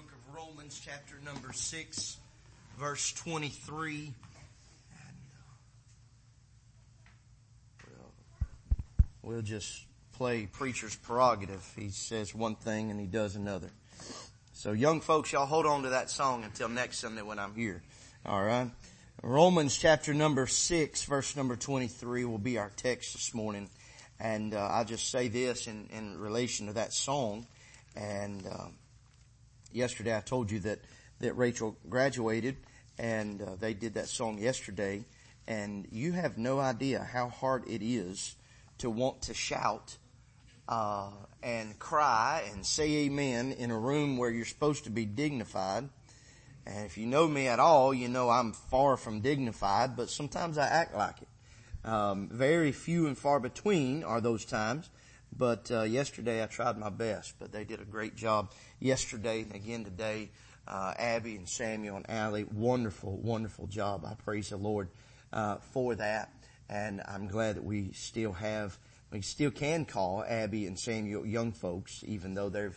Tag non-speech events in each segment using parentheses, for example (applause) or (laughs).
book of Romans, chapter number 6, verse 23. And, uh, we'll just play preacher's prerogative. He says one thing and he does another. So young folks, y'all hold on to that song until next Sunday when I'm here. Alright? Romans chapter number 6, verse number 23 will be our text this morning. And uh, I'll just say this in, in relation to that song. And um, yesterday I told you that, that Rachel graduated and uh, they did that song yesterday. And you have no idea how hard it is to want to shout uh, and cry and say amen in a room where you're supposed to be dignified. And if you know me at all, you know I'm far from dignified, but sometimes I act like it. Um, very few and far between are those times. But uh, yesterday I tried my best, but they did a great job yesterday and again today. Uh, Abby and Samuel and Allie, wonderful, wonderful job. I praise the Lord uh, for that, and I'm glad that we still have, we still can call Abby and Samuel young folks, even though they're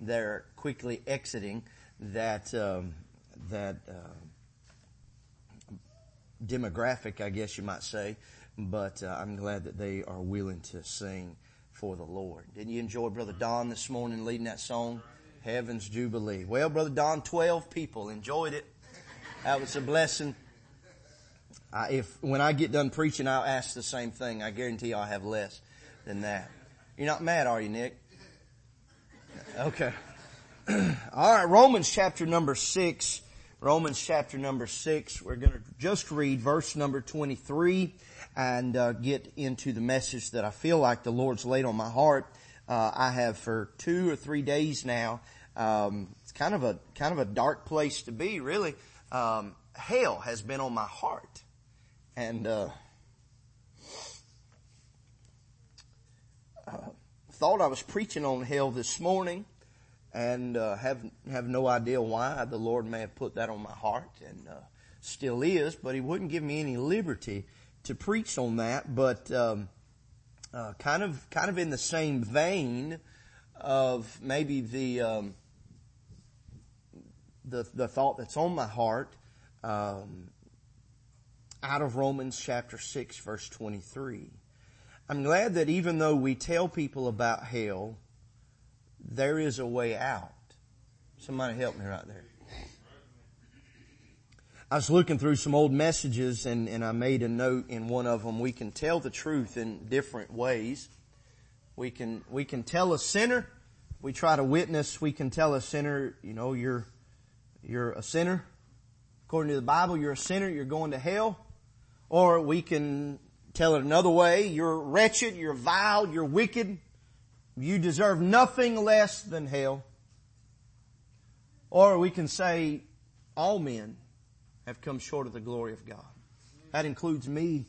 they're quickly exiting that um, that uh, demographic, I guess you might say. But uh, I'm glad that they are willing to sing for the Lord. Didn't you enjoy Brother Don this morning leading that song? Heaven's Jubilee. Well, Brother Don, 12 people enjoyed it. That was a blessing. I, if, when I get done preaching, I'll ask the same thing. I guarantee you I'll have less than that. You're not mad, are you, Nick? Okay. (clears throat) All right, Romans chapter number six. Romans chapter number six. We're going to just read verse number 23 and uh, get into the message that I feel like the Lord's laid on my heart. Uh, I have for two or three days now. Um, it's kind of a kind of a dark place to be, really. Um, hell has been on my heart, and uh, uh thought I was preaching on hell this morning, and uh, have have no idea why. The Lord may have put that on my heart, and uh, still is, but He wouldn't give me any liberty to preach on that, but um, uh, kind of kind of in the same vein of maybe the um, the the thought that's on my heart um, out of Romans chapter six verse twenty three. I'm glad that even though we tell people about hell, there is a way out. Somebody help me right there. I was looking through some old messages and, and I made a note in one of them. We can tell the truth in different ways. We can, we can tell a sinner, we try to witness, we can tell a sinner, you know, you're, you're a sinner. According to the Bible, you're a sinner, you're going to hell. Or we can tell it another way, you're wretched, you're vile, you're wicked, you deserve nothing less than hell. Or we can say, all men have come short of the glory of God. That includes me.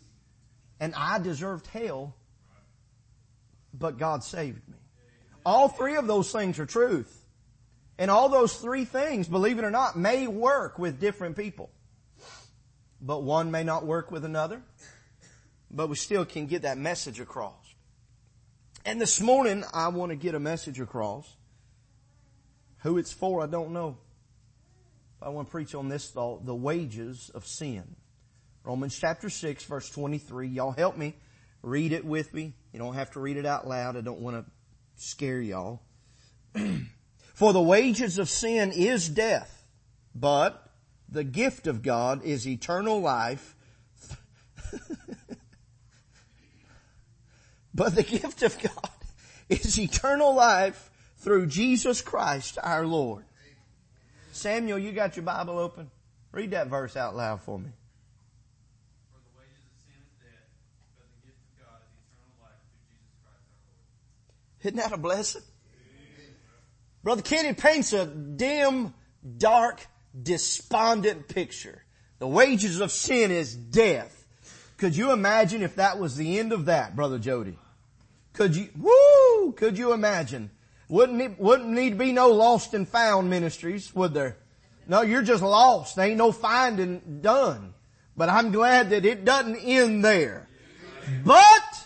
And I deserved hell, but God saved me. All three of those things are truth. And all those three things, believe it or not, may work with different people. But one may not work with another. But we still can get that message across. And this morning, I want to get a message across. Who it's for, I don't know. I want to preach on this thought, the wages of sin. Romans chapter 6 verse 23. Y'all help me. Read it with me. You don't have to read it out loud. I don't want to scare y'all. (clears throat) For the wages of sin is death, but the gift of God is eternal life. (laughs) but the (laughs) gift of God is eternal life through Jesus Christ our Lord. Samuel, you got your Bible open? Read that verse out loud for me. Isn't that a blessing? Brother Kenny paints a dim, dark, despondent picture. The wages of sin is death. Could you imagine if that was the end of that, Brother Jody? Could you, woo, could you imagine wouldn't it, wouldn't need to be no lost and found ministries, would there? No, you're just lost. There ain't no finding done. But I'm glad that it doesn't end there. But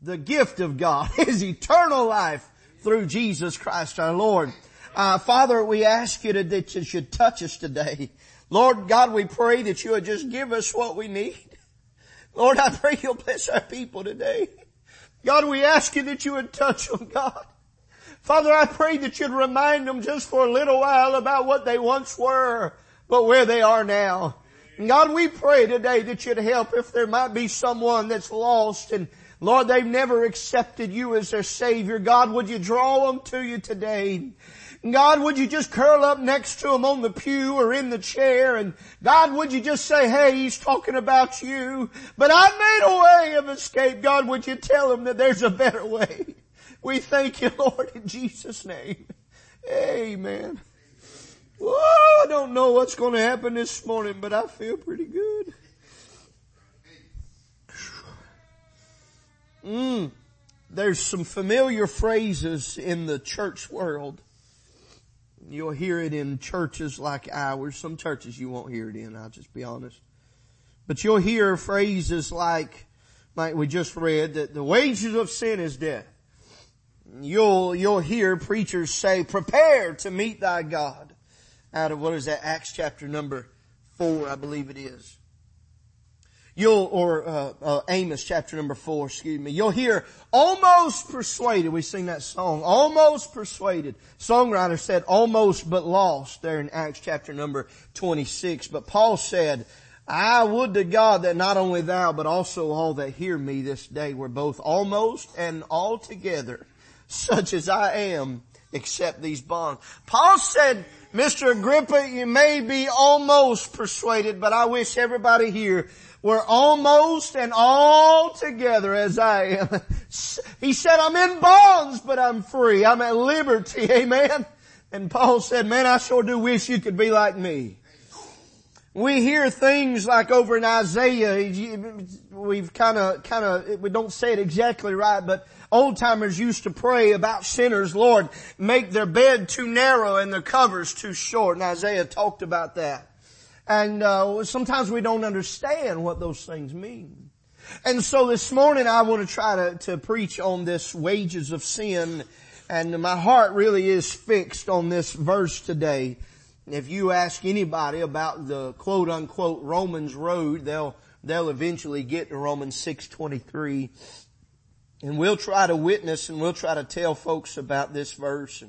the gift of God (laughs) is eternal life through Jesus Christ our Lord. Uh, Father, we ask you to, that you should touch us today. Lord God, we pray that you would just give us what we need. Lord, I pray you'll bless our people today. God, we ask you that you would touch them, God. Father, I pray that you'd remind them just for a little while about what they once were, but where they are now. And God, we pray today that you'd help if there might be someone that's lost and Lord, they've never accepted you as their Savior. God, would you draw them to you today? God, would you just curl up next to him on the pew or in the chair and God, would you just say, hey, he's talking about you, but I made a way of escape. God, would you tell him that there's a better way? We thank you, Lord, in Jesus' name. Amen. Well, I don't know what's going to happen this morning, but I feel pretty good. Mm, there's some familiar phrases in the church world You'll hear it in churches like ours. Some churches you won't hear it in, I'll just be honest. But you'll hear phrases like, like we just read, that the wages of sin is death. You'll, you'll hear preachers say, prepare to meet thy God. Out of what is that? Acts chapter number four, I believe it is. You'll, or uh, uh, Amos chapter number four, excuse me. You'll hear almost persuaded. We sing that song, almost persuaded. Songwriter said almost but lost there in Acts chapter number 26. But Paul said, I would to God that not only thou, but also all that hear me this day were both almost and altogether such as I am, except these bonds. Paul said, Mr. Agrippa, you may be almost persuaded, but I wish everybody here we're almost and all together as I am. (laughs) He said, I'm in bonds, but I'm free. I'm at liberty. (laughs) Amen. And Paul said, man, I sure do wish you could be like me. We hear things like over in Isaiah, we've kind of, kind of, we don't say it exactly right, but old timers used to pray about sinners, Lord, make their bed too narrow and their covers too short. And Isaiah talked about that. And uh, sometimes we don't understand what those things mean. And so this morning I want to try to, to preach on this wages of sin and my heart really is fixed on this verse today. If you ask anybody about the quote unquote Romans road, they'll, they'll eventually get to Romans 623. And we'll try to witness and we'll try to tell folks about this verse.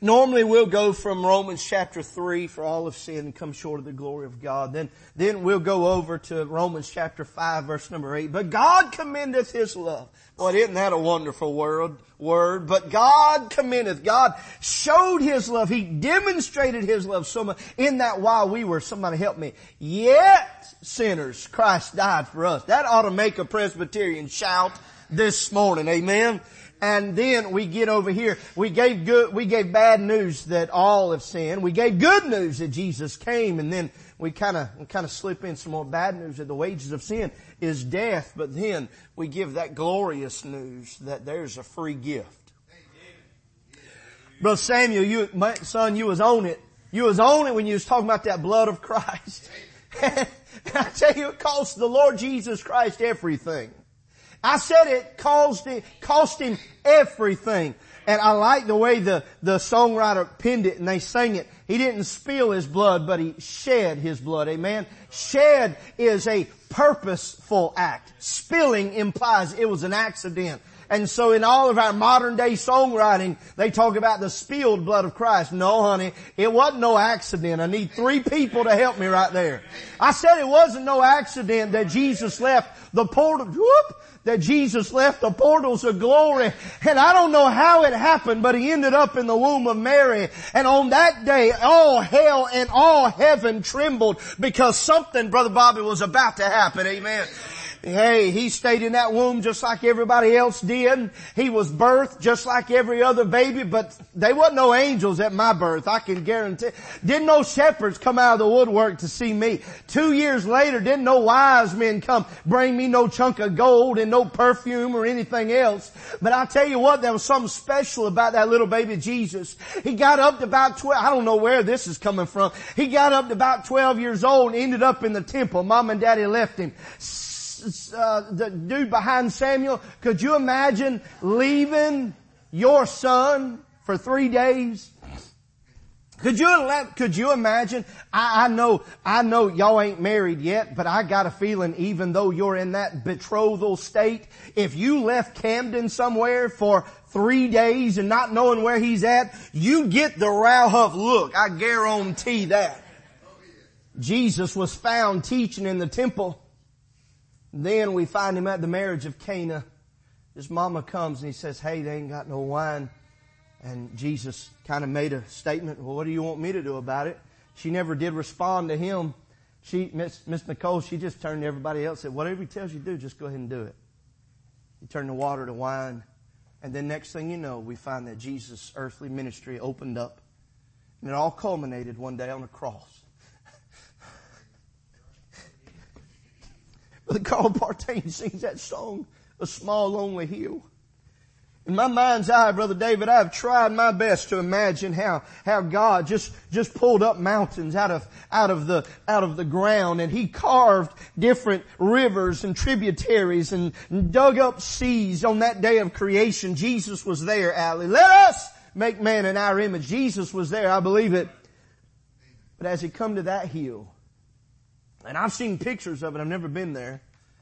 Normally we'll go from Romans chapter 3 for all of sin and come short of the glory of God. Then, then we'll go over to Romans chapter 5 verse number 8. But God commendeth His love. Boy, isn't that a wonderful word? Word. But God commendeth. God showed His love. He demonstrated His love so much in that while we were, somebody help me, yet sinners, Christ died for us. That ought to make a Presbyterian shout this morning. Amen. And then we get over here. We gave good, we gave bad news that all have sinned. We gave good news that Jesus came and then we kind of, kind of slip in some more bad news that the wages of sin is death. But then we give that glorious news that there's a free gift. Brother Samuel, you, my son, you was on it. You was on it when you was talking about that blood of Christ. (laughs) I tell you, it cost the Lord Jesus Christ everything. I said it cost him, cost him everything. And I like the way the, the songwriter penned it and they sang it. He didn't spill his blood, but he shed his blood. Amen. Shed is a purposeful act. Spilling implies it was an accident. And so in all of our modern day songwriting, they talk about the spilled blood of Christ. No, honey, it wasn't no accident. I need three people to help me right there. I said it wasn't no accident that Jesus left the portal, whoop, that Jesus left the portals of glory. And I don't know how it happened, but he ended up in the womb of Mary. And on that day, all hell and all heaven trembled because something, Brother Bobby, was about to happen. Amen. Hey, he stayed in that womb just like everybody else did. He was birthed just like every other baby, but they wasn't no angels at my birth. I can guarantee. Didn't no shepherds come out of the woodwork to see me. Two years later, didn't no wise men come bring me no chunk of gold and no perfume or anything else. But I tell you what, there was something special about that little baby Jesus. He got up to about 12, I don't know where this is coming from. He got up to about 12 years old and ended up in the temple. Mom and daddy left him uh, the dude behind Samuel, could you imagine leaving your son for three days. Could you, could you imagine? I, I, know, I know y'all ain't married yet, but I got a feeling even though you're in that betrothal state, if you left Camden somewhere for three days and not knowing where he's at, you get the Huff look. I guarantee that. Jesus was found teaching in the temple. Then we find him at the marriage of Cana. His mama comes and he says, hey, they ain't got no wine. And Jesus kind of made a statement, well, what do you want me to do about it? She never did respond to him. She, Miss, Miss Nicole, she just turned to everybody else and said, whatever he tells you to do, just go ahead and do it. He turned the water to wine. And then next thing you know, we find that Jesus' earthly ministry opened up. And it all culminated one day on a cross. (laughs) Brother Carl Partain sings that song, A Small Lonely Hill. In my mind's eye, Brother David, I've tried my best to imagine how, how God just, just pulled up mountains out of, out of the, out of the ground and He carved different rivers and tributaries and, and dug up seas on that day of creation. Jesus was there, Allie. Let us make man in our image. Jesus was there. I believe it. But as He come to that hill, and I've seen pictures of it. I've never been there.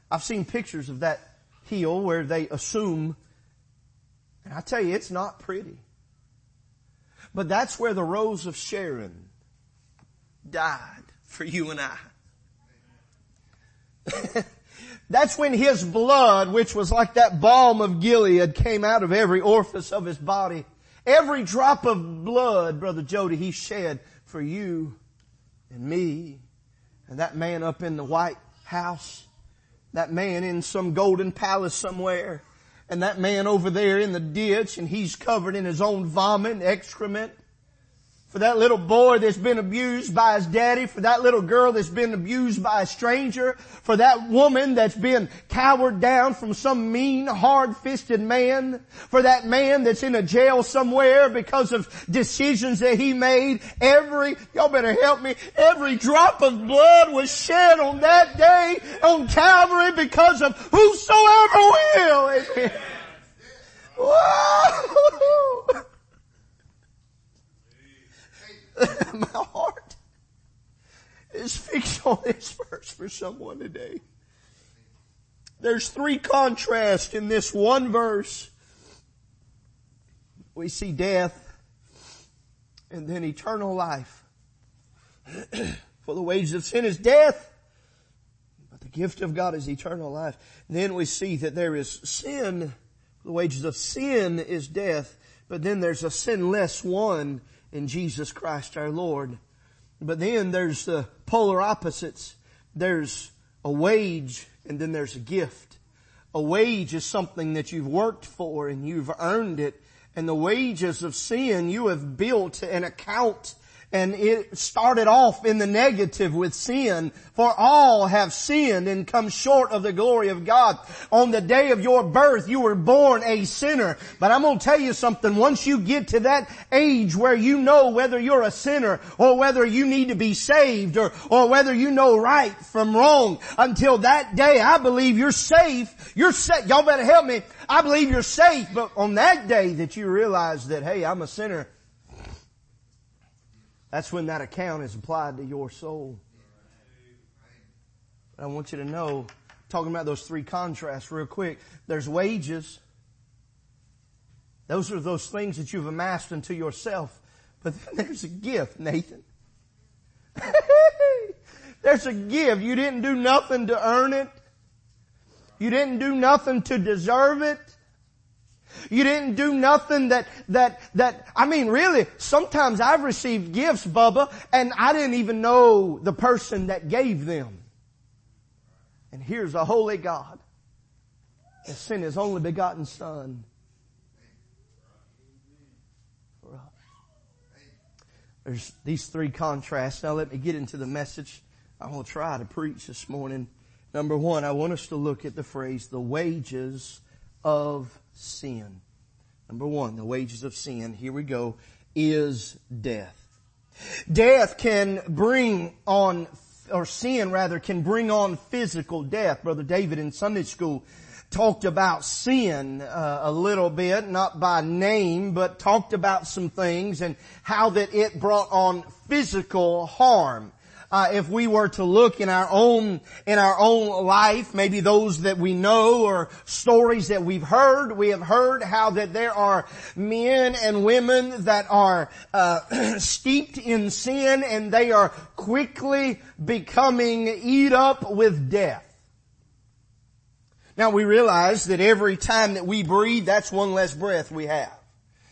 I've seen pictures of that hill where they assume and I tell you, it's not pretty. But that's where the rose of Sharon died for you and I. (laughs) That's when his blood, which was like that balm of Gilead, came out of every orifice of his body. Every drop of blood, Brother Jody, he shed for you and me. And that man up in the White House, that man in some golden palace somewhere, and that man over there in the ditch and he's covered in his own vomit and excrement. For that little boy that's been abused by his daddy, for that little girl that's been abused by a stranger, for that woman that's been cowered down from some mean, hard-fisted man, for that man that's in a jail somewhere because of decisions that he made, every, y'all better help me, every drop of blood was shed on that day on Calvary because of whosoever will. (laughs) Amen. Whoa! (laughs) (laughs) my heart is fixed on this verse for someone today. There's three contrasts in this one verse. We see death and then eternal life. (clears throat) For the wages of sin is death, but the gift of God is eternal life. then we see that there is sin. The wages of sin is death, but then there's a sinless one in Jesus Christ our Lord. But then there's the polar opposites. There's a wage and then there's a gift. A wage is something that you've worked for and you've earned it. And the wages of sin you have built an account and it started off in the negative with sin. For all have sinned and come short of the glory of God. On the day of your birth, you were born a sinner. But I'm to tell you something. Once you get to that age where you know whether you're a sinner or whether you need to be saved or, or whether you know right from wrong, until that day, I believe you're safe. You're set. Y'all better help me. I believe you're safe. But on that day that you realize that, hey, I'm a sinner, that's when that account is applied to your soul. But I want you to know, talking about those three contrasts real quick, there's wages. Those are those things that you've amassed unto yourself. But then (laughs) there's a gift, Nathan. (laughs) there's a gift. You didn't do nothing to earn it. You didn't do nothing to deserve it. You didn't do nothing that, that, that, I mean really, sometimes I've received gifts, Bubba, and I didn't even know the person that gave them. And here's a holy God that sent His only begotten Son for us. There's these three contrasts. Now let me get into the message I will try to preach this morning. Number one, I want us to look at the phrase, the wages of sin. Number one, the wages of sin, here we go, is death. Death can bring on, or sin rather, can bring on physical death. Brother David in Sunday school talked about sin uh, a little bit, not by name, but talked about some things and how that it brought on physical harm uh, if we were to look in our own in our own life, maybe those that we know or stories that we've heard, we have heard how that there are men and women that are uh, (clears throat) steeped in sin and they are quickly becoming eat up with death. Now we realize that every time that we breathe, that's one less breath we have.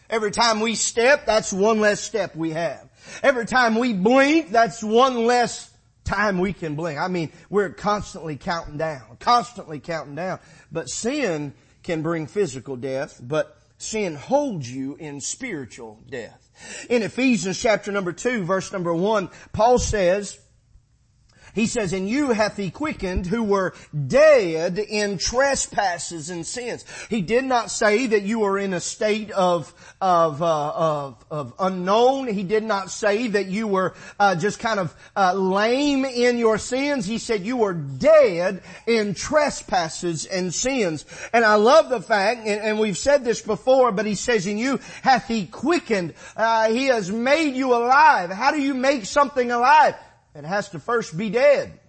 Every time we step, that's one less step we have. Every time we blink, that's one less time we can blink. I mean, we're constantly counting down, constantly counting down. But sin can bring physical death, but sin holds you in spiritual death. In Ephesians chapter number two, verse number one, Paul says, he says, and you hath he quickened who were dead in trespasses and sins. He did not say that you were in a state of, of, uh, of, of unknown. He did not say that you were uh, just kind of uh, lame in your sins. He said you were dead in trespasses and sins. And I love the fact, and, and we've said this before, but he says in you hath he quickened. Uh, he has made you alive. How do you make something alive? It has to first be dead.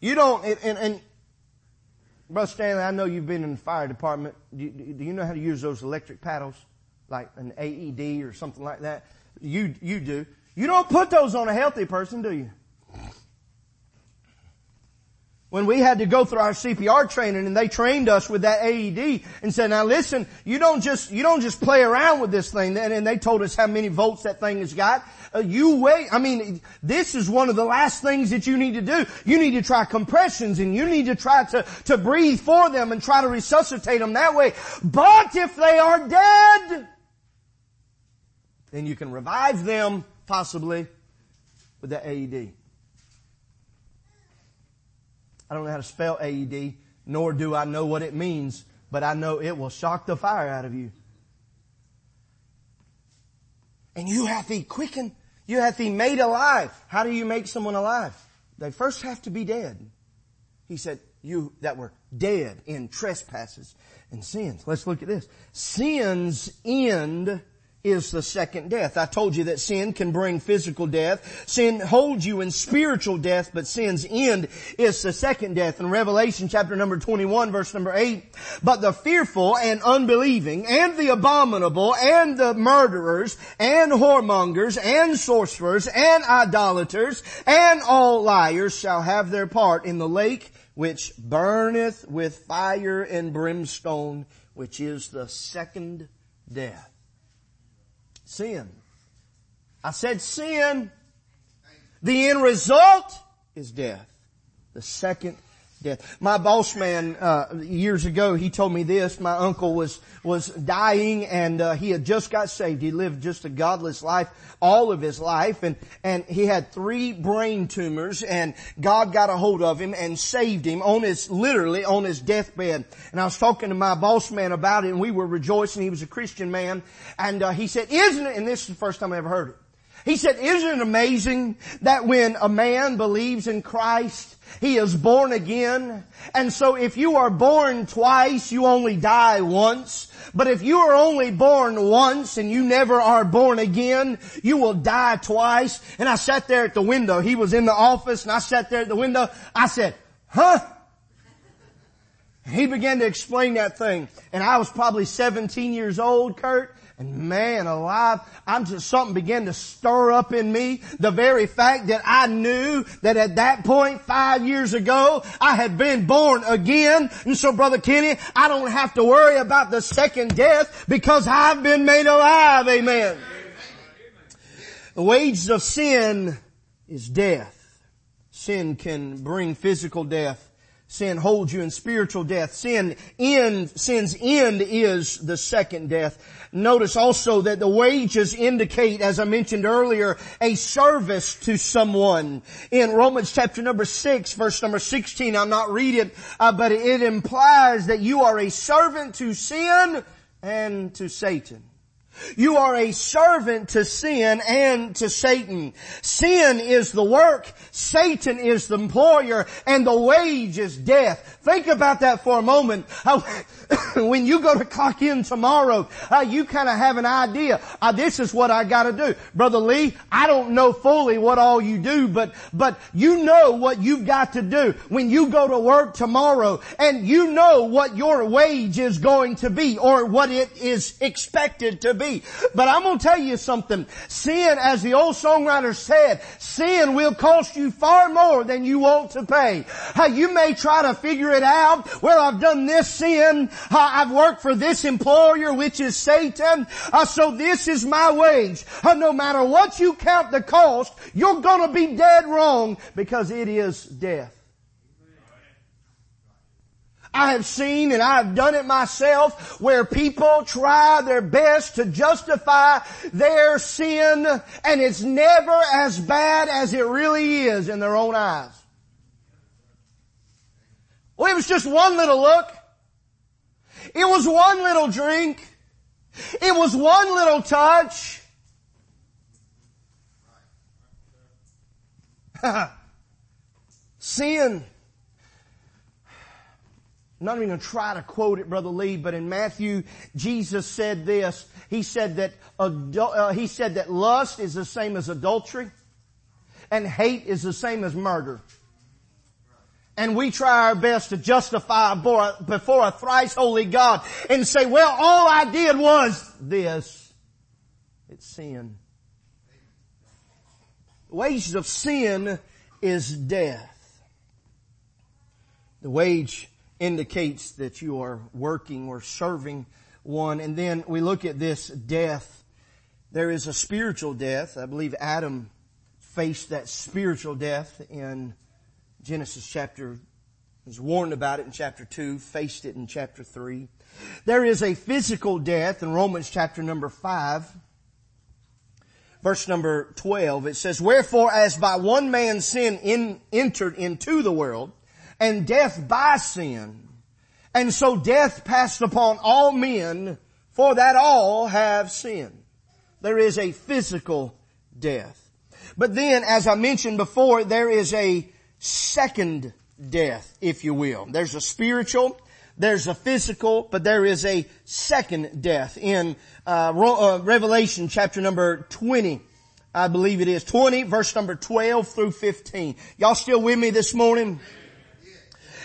You don't, and, and Brother Stanley, I know you've been in the fire department. Do you, do you know how to use those electric paddles? Like an AED or something like that? You, you do. You don't put those on a healthy person, do you? When we had to go through our CPR training and they trained us with that AED and said, now listen, you don't just, you don't just play around with this thing. And they told us how many volts that thing has got. Uh, you wait. I mean, this is one of the last things that you need to do. You need to try compressions and you need to try to, to breathe for them and try to resuscitate them that way. But if they are dead, then you can revive them possibly with the AED. I don't know how to spell AED, nor do I know what it means, but I know it will shock the fire out of you. And you have to quicken. You have to be made alive. How do you make someone alive? They first have to be dead. He said, you that were dead in trespasses and sins. Let's look at this. Sin's end is the second death. I told you that sin can bring physical death. Sin holds you in spiritual death, but sin's end is the second death. In Revelation chapter number 21 verse number 8, but the fearful and unbelieving and the abominable and the murderers and whoremongers and sorcerers and idolaters and all liars shall have their part in the lake which burneth with fire and brimstone, which is the second death. Sin. I said sin. The end result is death. The second death. My boss man, uh, years ago, he told me this. My uncle was, was dying and, uh, he had just got saved. He lived just a godless life all of his life and, and he had three brain tumors and God got a hold of him and saved him on his, literally on his deathbed. And I was talking to my boss man about it and we were rejoicing. He was a Christian man and, uh, he said, isn't it, and this is the first time I ever heard it. He said, isn't it amazing that when a man believes in Christ, he is born again. And so if you are born twice, you only die once. But if you are only born once and you never are born again, you will die twice. And I sat there at the window. He was in the office and I sat there at the window. I said, huh? He began to explain that thing. And I was probably 17 years old, Kurt. And man oh, alive, I'm just, something began to stir up in me. The very fact that I knew that at that point, five years ago, I had been born again. And so brother Kenny, I don't have to worry about the second death because I've been made alive. Amen. The wages of sin is death. Sin can bring physical death. Sin holds you in spiritual death. Sin end, sin's end is the second death. Notice also that the wages indicate, as I mentioned earlier, a service to someone. In Romans chapter number 6, verse number 16, I'll not read it, uh, but it implies that you are a servant to sin and to Satan. You are a servant to sin and to Satan. Sin is the work, Satan is the employer, and the wage is death. Think about that for a moment. (coughs) when you go to clock in tomorrow, uh, you kind of have an idea. Uh, this is what I got to do, brother Lee. I don't know fully what all you do, but but you know what you've got to do when you go to work tomorrow, and you know what your wage is going to be or what it is expected to be. But I'm going to tell you something. Sin, as the old songwriter said, sin will cost you far more than you want to pay. Uh, you may try to figure it out. Well, I've done this sin. I've worked for this employer, which is Satan. Uh, so this is my wage. Uh, no matter what you count the cost, you're going to be dead wrong because it is death. I have seen and I've done it myself where people try their best to justify their sin and it's never as bad as it really is in their own eyes. Well, it was just one little look. It was one little drink. It was one little touch. (laughs) Sin I'm not even going to try to quote it, Brother Lee, but in Matthew, Jesus said this. He said that, uh, he said that lust is the same as adultery and hate is the same as murder. And we try our best to justify before a thrice holy God and say, well, all I did was this. It's sin. The wages of sin is death. The wage indicates that you are working or serving one. And then we look at this death. There is a spiritual death. I believe Adam faced that spiritual death in Genesis chapter, was warned about it in chapter 2, faced it in chapter 3. There is a physical death in Romans chapter number 5. Verse number 12, it says, Wherefore as by one man sin in, entered into the world, and death by sin. And so death passed upon all men, for that all have sinned. There is a physical death. But then, as I mentioned before, there is a second death, if you will. There's a spiritual, there's a physical, but there is a second death in uh, uh Revelation chapter number 20. I believe it is 20, verse number 12 through 15. Y'all still with me this morning?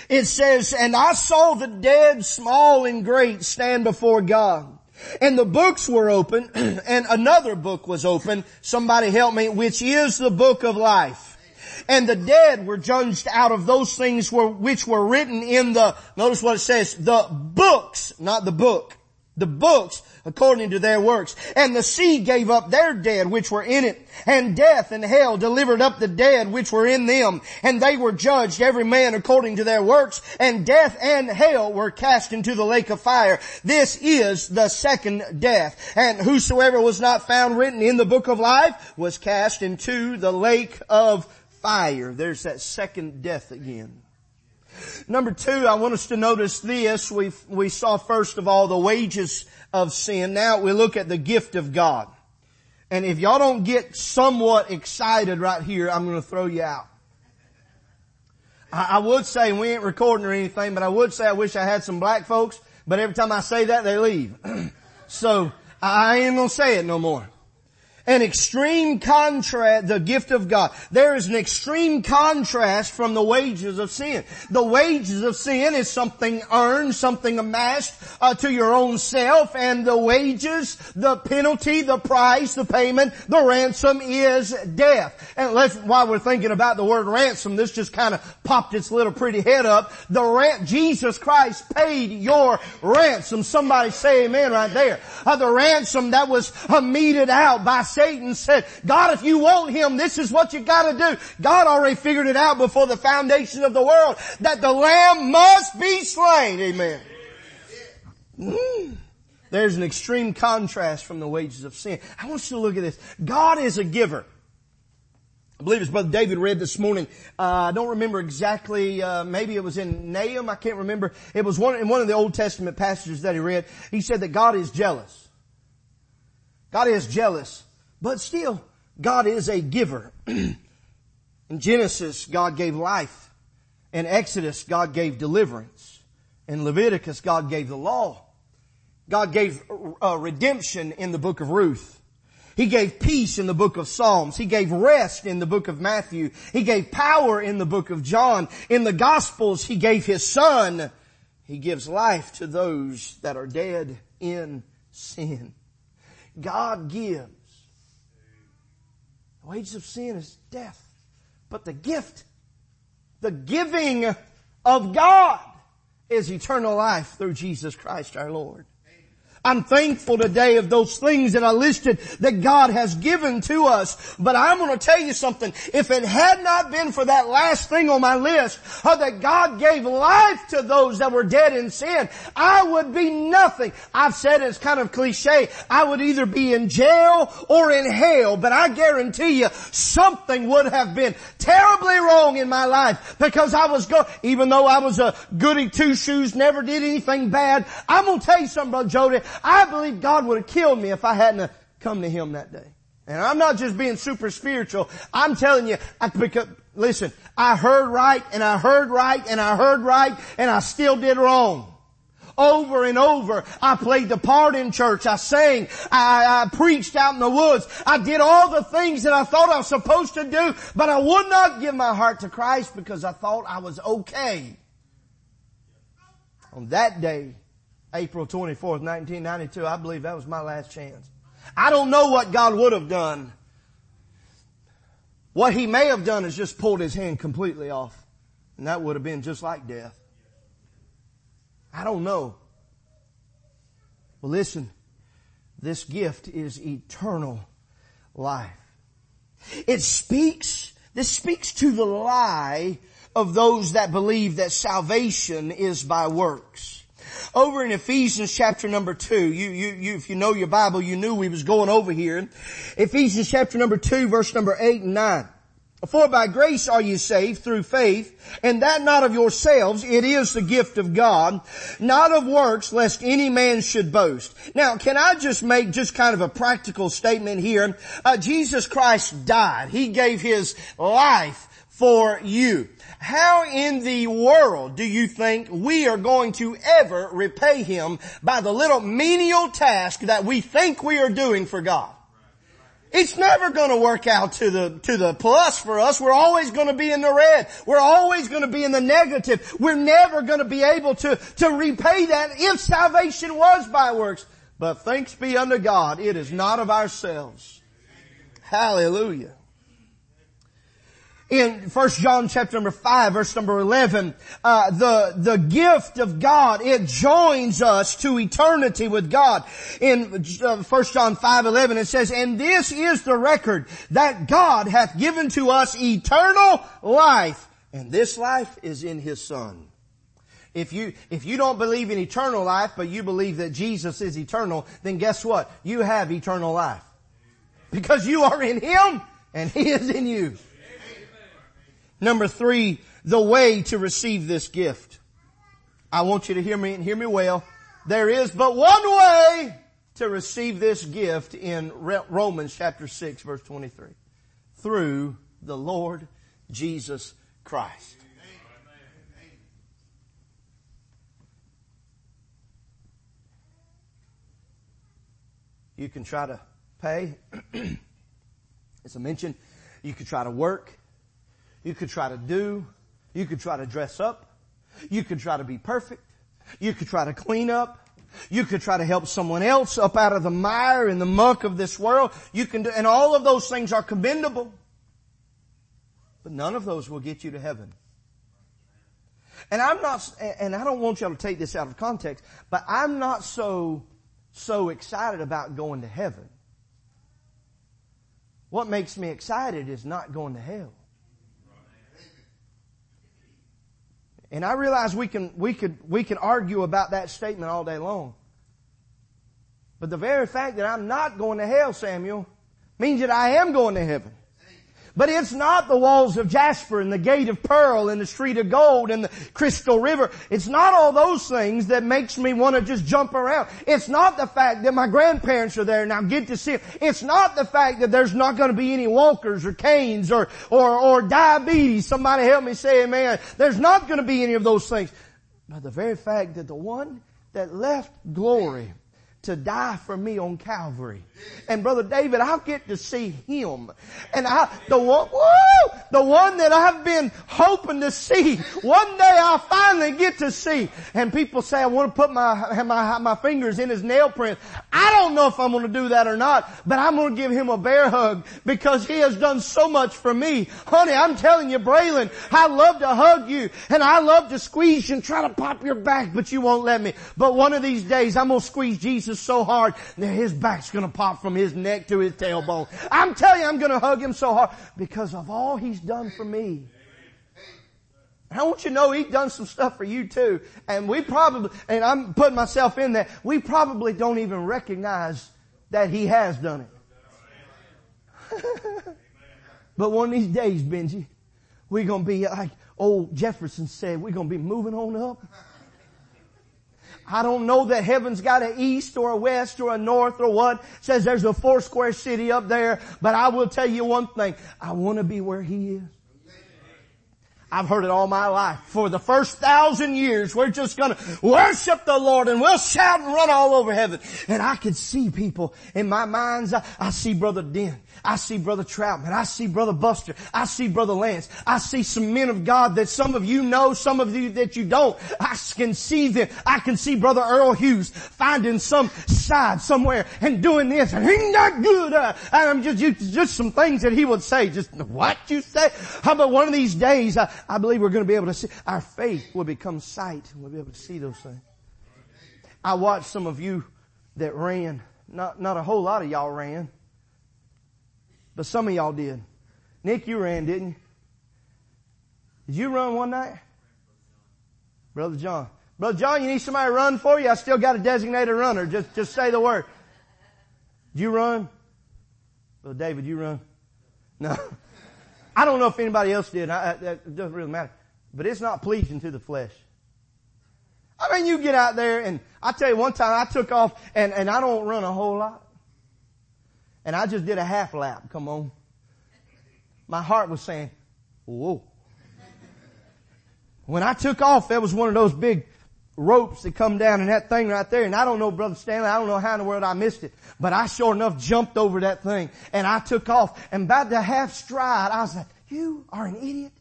It says, and I saw the dead, small and great, stand before God. And the books were open, (clears throat) and another book was open. Somebody help me, which is the book of life. And the dead were judged out of those things were, which were written in the, notice what it says, the books, not the book the books according to their works. And the sea gave up their dead which were in it, and death and hell delivered up the dead which were in them, and they were judged every man according to their works, and death and hell were cast into the lake of fire. This is the second death. And whosoever was not found written in the book of life was cast into the lake of fire. There's that second death again. Number two, I want us to notice this. We, we saw first of all the wages of sin. Now we look at the gift of God. And if y'all don't get somewhat excited right here, I'm going to throw you out. I, I would say we ain't recording or anything, but I would say I wish I had some black folks, but every time I say that, they leave. (clears throat) so I ain't going to say it no more an extreme contrast, the gift of God. There is an extreme contrast from the wages of sin. The wages of sin is something earned, something amassed uh, to your own self, and the wages, the penalty, the price, the payment, the ransom is death. And let's, while we're thinking about the word ransom, this just kind of popped its little pretty head up. The ran- Jesus Christ paid your ransom. Somebody say amen right there. Uh, the ransom that was uh, meted out by Satan said, God, if you want him, this is what you gotta do. God already figured it out before the foundation of the world that the lamb must be slain. Amen. Mm. There's an extreme contrast from the wages of sin. I want you to look at this. God is a giver. I believe it's Brother David read this morning. Uh, I don't remember exactly. Uh, maybe it was in Nahum. I can't remember. It was one in one of the Old Testament passages that he read. He said that God is jealous. God is jealous, but still, God is a giver. (clears throat) In Genesis, God gave life. In Exodus, God gave deliverance. In Leviticus, God gave the law. God gave uh, redemption in the book of Ruth. He gave peace in the book of Psalms. He gave rest in the book of Matthew. He gave power in the book of John. In the Gospels, He gave His Son. He gives life to those that are dead in sin. God gives. The wages of sin is death. But the gift, the giving of God is eternal life through Jesus Christ our Lord. I'm thankful today of those things that I listed that God has given to us. But I'm going to tell you something. If it had not been for that last thing on my list, that God gave life to those that were dead in sin, I would be nothing. I've said it's kind of cliche. I would either be in jail or in hell, but I guarantee you something would have been terribly wrong in my life because I was go, even though I was a goody two shoes, never did anything bad. I'm going to tell you something, Brother Jody. I believe God would have killed me if I hadn't come to Him that day. And I'm not just being super spiritual. I'm telling you, I, because, listen, I heard right and I heard right and I heard right and I still did wrong. Over and over, I played the part in church. I sang. I, I preached out in the woods. I did all the things that I thought I was supposed to do, but I would not give my heart to Christ because I thought I was okay. On that day, April 24th, 1992. I believe that was my last chance. I don't know what God would have done. What he may have done is just pulled his hand completely off. And that would have been just like death. I don't know. Well listen, this gift is eternal life. It speaks, this speaks to the lie of those that believe that salvation is by works. Over in Ephesians chapter number two, you, you, you, if you know your Bible, you knew we was going over here. Ephesians chapter number two, verse number eight and nine. For by grace are you saved through faith, and that not of yourselves, it is the gift of God, not of works, lest any man should boast. Now, can I just make just kind of a practical statement here? Uh, Jesus Christ died. He gave His life for you. How in the world do you think we are going to ever repay Him by the little menial task that we think we are doing for God? It's never going to work out to the, to the plus for us. We're always going to be in the red. We're always going to be in the negative. We're never going to be able to, to repay that if salvation was by works. But thanks be unto God, it is not of ourselves. Hallelujah in First John chapter number 5 verse number 11, uh, the, the gift of God, it joins us to eternity with God. In uh, First John 5 11 it says, and this is the record that God hath given to us eternal life, and this life is in His Son. If you, if you don't believe in eternal life, but you believe that Jesus is eternal, then guess what? You have eternal life. Because you are in Him, and He is in you. Number three, the way to receive this gift. I want you to hear me and hear me well. There is but one way to receive this gift in Romans chapter 6 verse 23. Through the Lord Jesus Christ. You can try to pay. As I mentioned, you can try to work. You could try to do. You could try to dress up. You could try to be perfect. You could try to clean up. You could try to help someone else up out of the mire and the muck of this world. You can do, and all of those things are commendable. But none of those will get you to heaven. And I'm not, and I don't want y'all to take this out of context, but I'm not so, so excited about going to heaven. What makes me excited is not going to hell. And I realize we can, we could, we can argue about that statement all day long. But the very fact that I'm not going to hell, Samuel, means that I am going to heaven. But it's not the walls of jasper and the gate of pearl and the street of gold and the crystal river. It's not all those things that makes me want to just jump around. It's not the fact that my grandparents are there and I get to see them. It's not the fact that there's not going to be any walkers or canes or, or, or diabetes. Somebody help me say amen. There's not going to be any of those things. But the very fact that the one that left glory to die for me on Calvary. And brother David, I'll get to see him. And I, the one, woo, the one that I've been hoping to see, one day I'll finally get to see. And people say I want to put my, my, my fingers in his nail print. I don't know if I'm going to do that or not, but I'm going to give him a bear hug because he has done so much for me. Honey, I'm telling you, Braylon, I love to hug you and I love to squeeze you and try to pop your back, but you won't let me. But one of these days I'm going to squeeze Jesus so hard that his back's gonna pop from his neck to his tailbone. I'm telling you, I'm gonna hug him so hard because of all he's done for me. I want you to know he's done some stuff for you too. And we probably, and I'm putting myself in that, we probably don't even recognize that he has done it. (laughs) but one of these days, Benji, we're gonna be like old Jefferson said, we're gonna be moving on up. I don't know that heaven's got an east or a west or a north or what. says there's a four square city up there, but I will tell you one thing. I want to be where he is. I've heard it all my life. For the first thousand years, we're just gonna worship the Lord and we'll shout and run all over heaven. And I could see people in my mind's. I see Brother Den. I see Brother Troutman. I see Brother Buster. I see Brother Lance. I see some men of God that some of you know, some of you that you don't. I can see them. I can see Brother Earl Hughes finding some side somewhere and doing this and he's not good. Uh, and I'm just, just some things that he would say. Just what you say? How about one of these days, I, I believe we're going to be able to see, our faith will become sight and we'll be able to see those things. I watched some of you that ran. Not, not a whole lot of y'all ran. But some of y'all did. Nick, you ran, didn't you? Did you run one night? Brother John. Brother John, you need somebody to run for you? I still got a designated runner. Just, just say the word. Did you run? Brother David, you run? No. (laughs) I don't know if anybody else did. I, that doesn't really matter. But it's not pleasing to the flesh. I mean, you get out there and I tell you one time I took off and, and I don't run a whole lot and I just did a half lap. Come on. My heart was saying, whoa. When I took off, that was one of those big ropes that come down and that thing right there. And I don't know, Brother Stanley, I don't know how in the world I missed it. But I sure enough jumped over that thing and I took off and about the half stride, I was like, you are an idiot.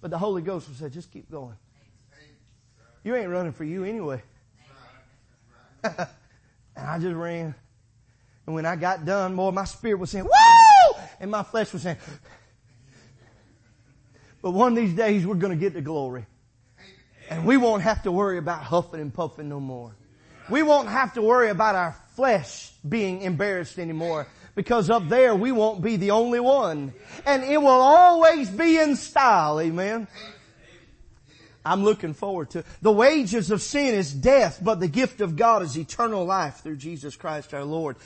But the Holy Ghost said, just keep going. You ain't running for you anyway. (laughs) and I just ran. And when I got done, boy, my spirit was saying, woo! And my flesh was saying, but one of these days we're going to get to glory. And we won't have to worry about huffing and puffing no more. We won't have to worry about our flesh being embarrassed anymore because up there we won't be the only one. And it will always be in style. Amen. I'm looking forward to. The wages of sin is death, but the gift of God is eternal life through Jesus Christ our Lord.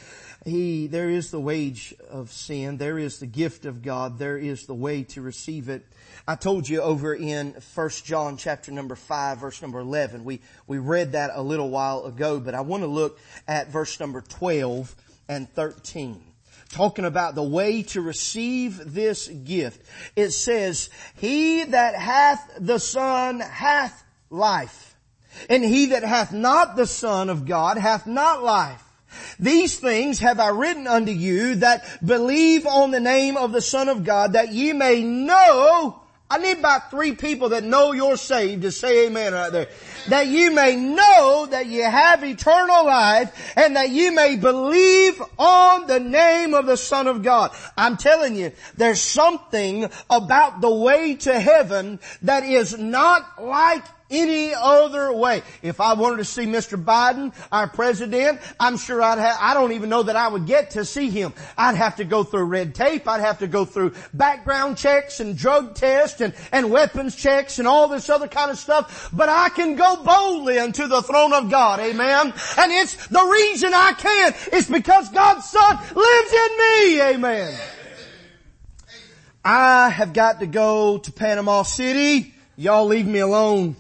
He, there is the wage of sin. There is the gift of God. There is the way to receive it. I told you over in 1 John chapter number 5 verse number 11. We, we read that a little while ago, but I want to look at verse number 12 and 13 talking about the way to receive this gift. It says, He that hath the Son hath life. And he that hath not the Son of God hath not life. These things have I written unto you that believe on the name of the Son of God that ye may know I need about three people that know you're saved to say amen right there. That you may know that you have eternal life and that you may believe on the name of the Son of God. I'm telling you, there's something about the way to heaven that is not like any other way. If I wanted to see Mr. Biden, our president, I'm sure I'd have, I don't even know that I would get to see him. I'd have to go through red tape. I'd have to go through background checks and drug tests and, and weapons checks and all this other kind of stuff. But I can go boldly unto the throne of God. Amen. And it's the reason I can. It's because God's Son lives in me. Amen. I have got to go to Panama City. Y'all leave me alone.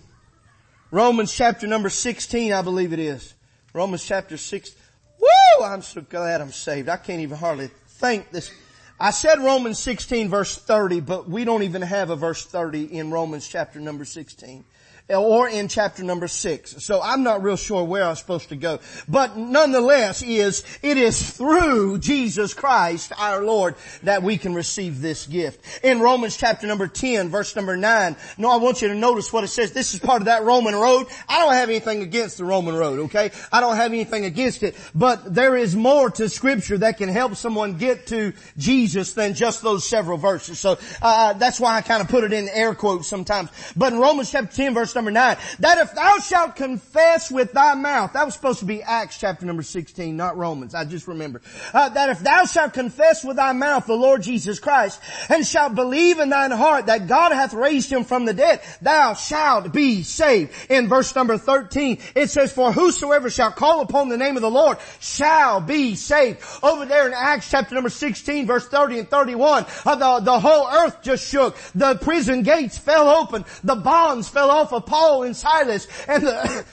Romans chapter number 16, I believe it is. Romans chapter 6. Woo! I'm so glad I'm saved. I can't even hardly think this. I said Romans 16 verse 30, but we don't even have a verse 30 in Romans chapter number 16 or in chapter number six. So I'm not real sure where I'm supposed to go. But nonetheless is, it is through Jesus Christ our Lord that we can receive this gift. In Romans chapter number 10 verse number 9, no, I want you to notice what it says. This is part of that Roman road. I don't have anything against the Roman road, okay? I don't have anything against it. But there is more to scripture that can help someone get to Jesus than just those several verses. So, uh, that's why I kind of put it in air quotes sometimes. But in Romans chapter 10 verse number 9. That if thou shalt confess with thy mouth, that was supposed to be Acts chapter number 16, not Romans. I just remember. Uh, that if thou shalt confess with thy mouth the Lord Jesus Christ and shalt believe in thine heart that God hath raised him from the dead, thou shalt be saved. In verse number 13, it says, for whosoever shall call upon the name of the Lord shall be saved. Over there in Acts chapter number 16 verse 30 and 31, uh, the, the whole earth just shook. The prison gates fell open. The bonds fell off of Paul and Silas and the,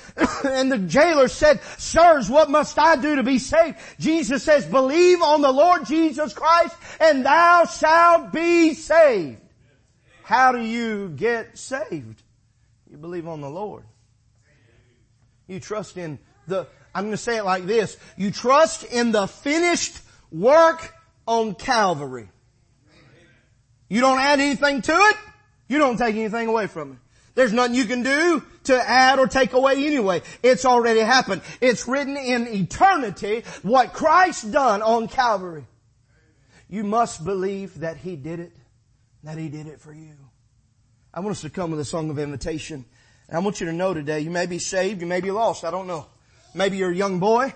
(coughs) and the jailer said, sirs, what must I do to be saved? Jesus says, believe on the Lord Jesus Christ and thou shalt be saved. How do you get saved? You believe on the Lord. You trust in the, I'm going to say it like this. You trust in the finished work on Calvary. You don't add anything to it. You don't take anything away from it. There's nothing you can do to add or take away anyway. It's already happened. It's written in eternity what Christ done on Calvary. You must believe that He did it, that He did it for you. I want us to come with a song of invitation. And I want you to know today, you may be saved, you may be lost, I don't know. Maybe you're a young boy,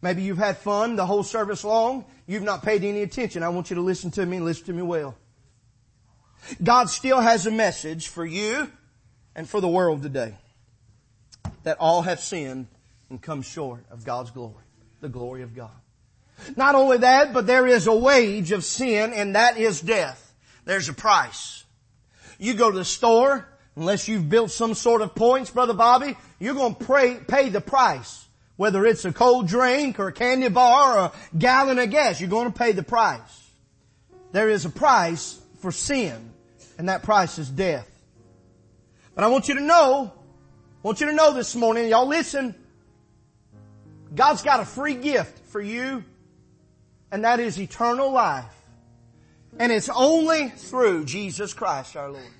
maybe you've had fun the whole service long, you've not paid any attention. I want you to listen to me and listen to me well. God still has a message for you and for the world today. That all have sinned and come short of God's glory. The glory of God. Not only that, but there is a wage of sin and that is death. There's a price. You go to the store, unless you've built some sort of points, Brother Bobby, you're going to pay, pay the price. Whether it's a cold drink or a candy bar or a gallon of gas, you're going to pay the price. There is a price for sin, and that price is death. But I want you to know, I want you to know this morning, y'all listen, God's got a free gift for you, and that is eternal life. And it's only through Jesus Christ our Lord.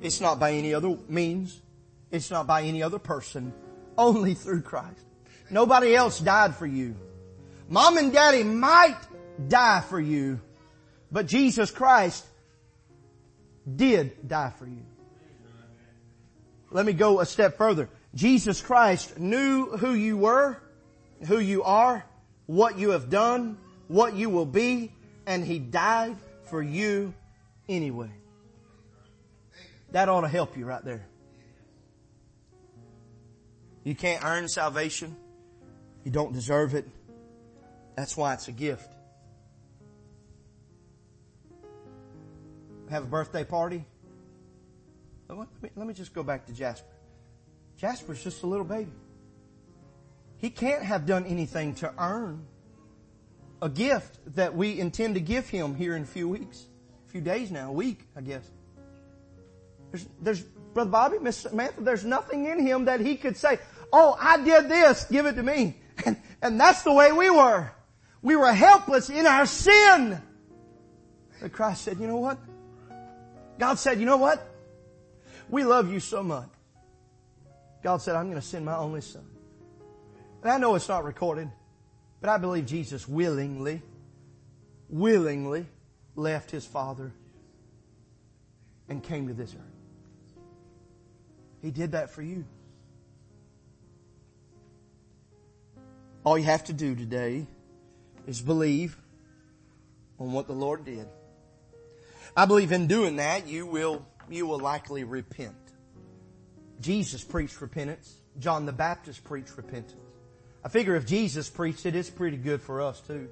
It's not by any other means. It's not by any other person. Only through Christ. Nobody else died for you. Mom and daddy might die for you, but Jesus Christ did die for you. Let me go a step further. Jesus Christ knew who you were, who you are, what you have done, what you will be, and He died for you anyway. That ought to help you right there. You can't earn salvation. You don't deserve it. That's why it's a gift. Have a birthday party? Let me, let me just go back to Jasper. Jasper's just a little baby. He can't have done anything to earn a gift that we intend to give him here in a few weeks, a few days now, a week, I guess. There's, there's, Brother Bobby, Miss Samantha, there's nothing in him that he could say, oh, I did this, give it to me. (laughs) And, and that's the way we were. We were helpless in our sin. But Christ said, you know what? God said, you know what? We love you so much. God said, I'm going to send my only son. And I know it's not recorded, but I believe Jesus willingly, willingly left his father and came to this earth. He did that for you. All you have to do today is believe on what the Lord did. I believe in doing that, you will you will likely repent. Jesus preached repentance. John the Baptist preached repentance. I figure if Jesus preached it, it's pretty good for us too.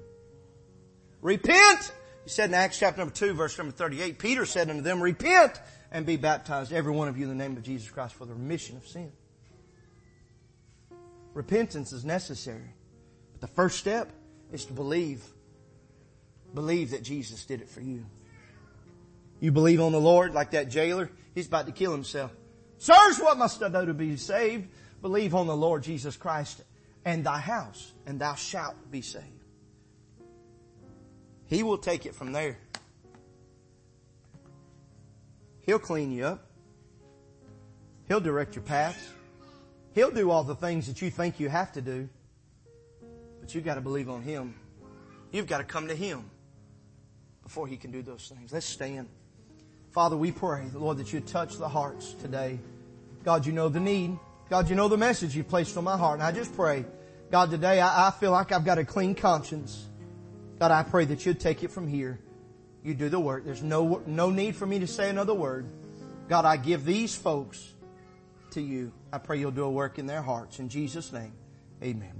Repent He said in Acts chapter number 2 verse number 38, Peter said unto them, repent and be baptized every one of you in the name of Jesus Christ for the remission of sin. Repentance is necessary. But the first step is to believe. Believe that Jesus did it for you. You believe on the Lord like that jailer? He's about to kill himself. Sirs, what must I do to be saved? Believe on the Lord Jesus Christ and thy house and thou shalt be saved. He will take it from there. He'll clean you up. He'll direct your paths. He'll do all the things that you think you have to do. But you've got to believe on Him. You've got to come to Him before He can do those things. Let's stand. Father, we pray, Lord, that you touch the hearts today. God, you know the need. God, you know the message you placed on my heart. And I just pray, God, today I, I feel like I've got a clean conscience. God, I pray that you'd take it from here. You do the work. There's no, no need for me to say another word. God, I give these folks to you. I pray you'll do a work in their hearts. In Jesus' name, amen.